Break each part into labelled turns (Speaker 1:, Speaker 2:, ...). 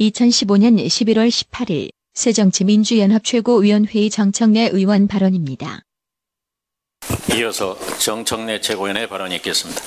Speaker 1: 2015년 11월 18일 새정치민주연합 최고위원회의 정청래 의원 발언입니다.
Speaker 2: 이어서 정청래 최고위원의 발언이 있겠습니다.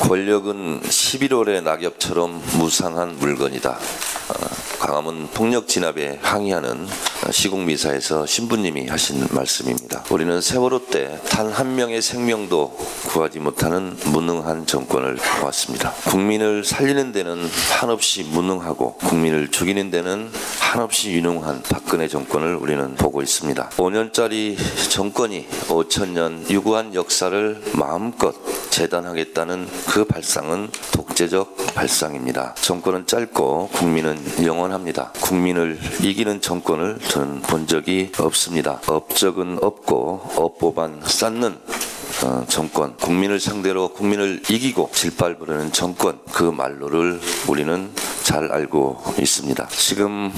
Speaker 3: 권력은 11월의 낙엽처럼 무상한 물건이다. 어, 광화문 폭력 진압에 항의하는 시국 미사에서 신부님이 하신 말씀입니다. 우리는 세월호 때 단 한 명의 생명도 구하지 못하는 무능한 정권을 보았습니다. 국민을 살리는 데는 한없이 무능하고 국민을 죽이는 데는 한없이 유능한 박근혜 정권을 우리는 보고 있습니다. 5년짜리 정권이 5천년 유구한 역사를 마음껏 재단하겠다는 그 발상은 독재적 발상입니다. 정권은 짧고 국민은 영원합니다. 국민을 이기는 정권을 저는 본 적이 없습니다. 업적은 없고 업보만 쌓는 어, 정권, 국민을 상대로 국민을 이기고 질발 부르는 정권, 그 말로를 우리는 잘 알고 있습니다. 지금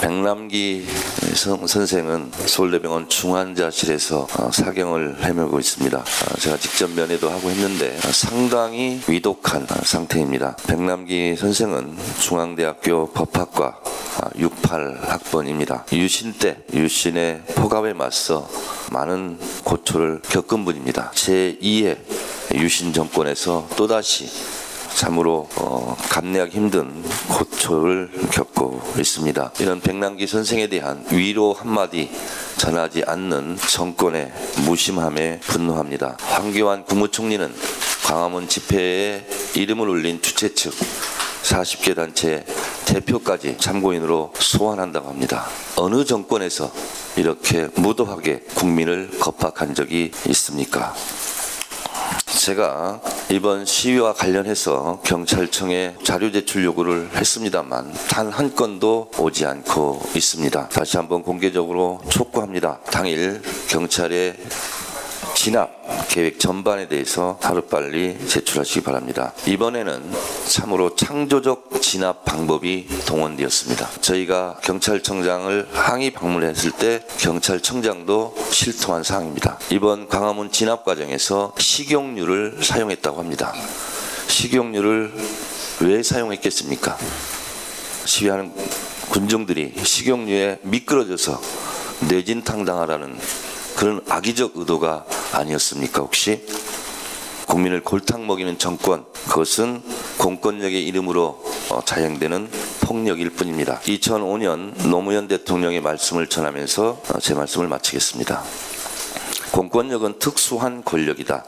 Speaker 3: 백남기 선- 선생은 서울대병원 중환자실에서 어, 사경을 헤매고 있습니다. 어, 제가 직접 면회도 하고 했는데 어, 상당히 위독한 어, 상태입니다. 백남기 선생은 중앙대학교 법학과 68학번입니다. 유신 때 유신의 포갑에 맞서 많은 고초를 겪은 분입니다. 제2의 유신 정권에서 또다시 참으로 어, 감내하기 힘든 고초를 겪고 있습니다. 이런 백남기 선생에 대한 위로 한마디 전하지 않는 정권의 무심함에 분노합니다. 황교안 국무총리는 광화문 집회에 이름을 올린 주최 측 40개 단체 대표까지 참고인으로 소환한다고 합니다. 어느 정권에서 이렇게 무도하게 국민을 겁박한 적이 있습니까? 제가 이번 시위와 관련해서 경찰청에 자료 제출 요구를 했습니다만 단 한 건도 오지 않고 있습니다. 다시 한번 공개적으로 촉구합니다. 당일 경찰의 진압 계획 전반에 대해서 하루빨리 제출하시기 바랍니다. 이번에는 참으로 창조적 진압 방법이 동원되었습니다. 저희가 경찰청장을 항의 방문했을 때 경찰청장도 실토한 사항입니다. 이번 광화문 진압 과정에서 식용유를 사용했다고 합니다. 식용유를 왜 사용했겠습니까? 시위하는 군중들이 식용유에 미끄러져서 뇌진탕 당하라는 그런 악의적 의도가 아니었습니까 혹시? 국민을 골탕 먹이는 정권 그것은 공권력의 이름으로 어, 자행되는 폭력일 뿐입니다. 2005년 노무현 대통령의 말씀을 전하면서 어, 제 말씀을 마치겠습니다. 공권력은 특수한 권력이다.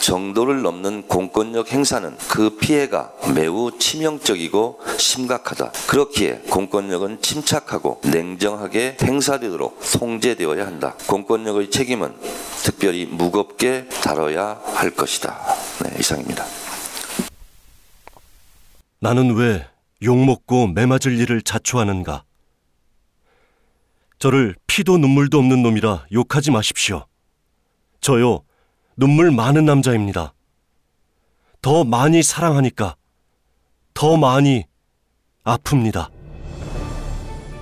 Speaker 3: 정도를 넘는 공권력 행사는 그 피해가 매우 치명적이고 심각하다. 그렇기에 공권력은 침착하고 냉정하게 행사되도록 통제되어야 한다. 공권력의 책임은 특별히 무겁게 다뤄야 할 것이다. 네, 이상입니다.
Speaker 4: 나는 왜 욕먹고 매맞을 일을 자초하는가? 저를 피도 눈물도 없는 놈이라 욕하지 마십시오. 저요, 눈물 많은 남자입니다. 더 많이 사랑하니까 더 많이 아픕니다.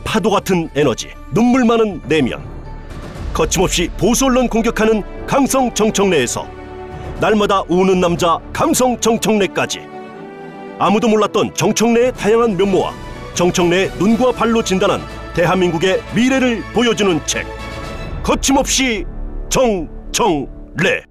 Speaker 4: 파도 같은 에너지, 눈물 많은 내면. 거침없이 보수 언론 공격하는 강성 정청래에서 날마다 우는 남자 감성 정청래까지 아무도 몰랐던 정청래의 다양한 면모와 정청래의 눈과 발로 진단한 대한민국의 미래를 보여주는 책 거침없이 정청래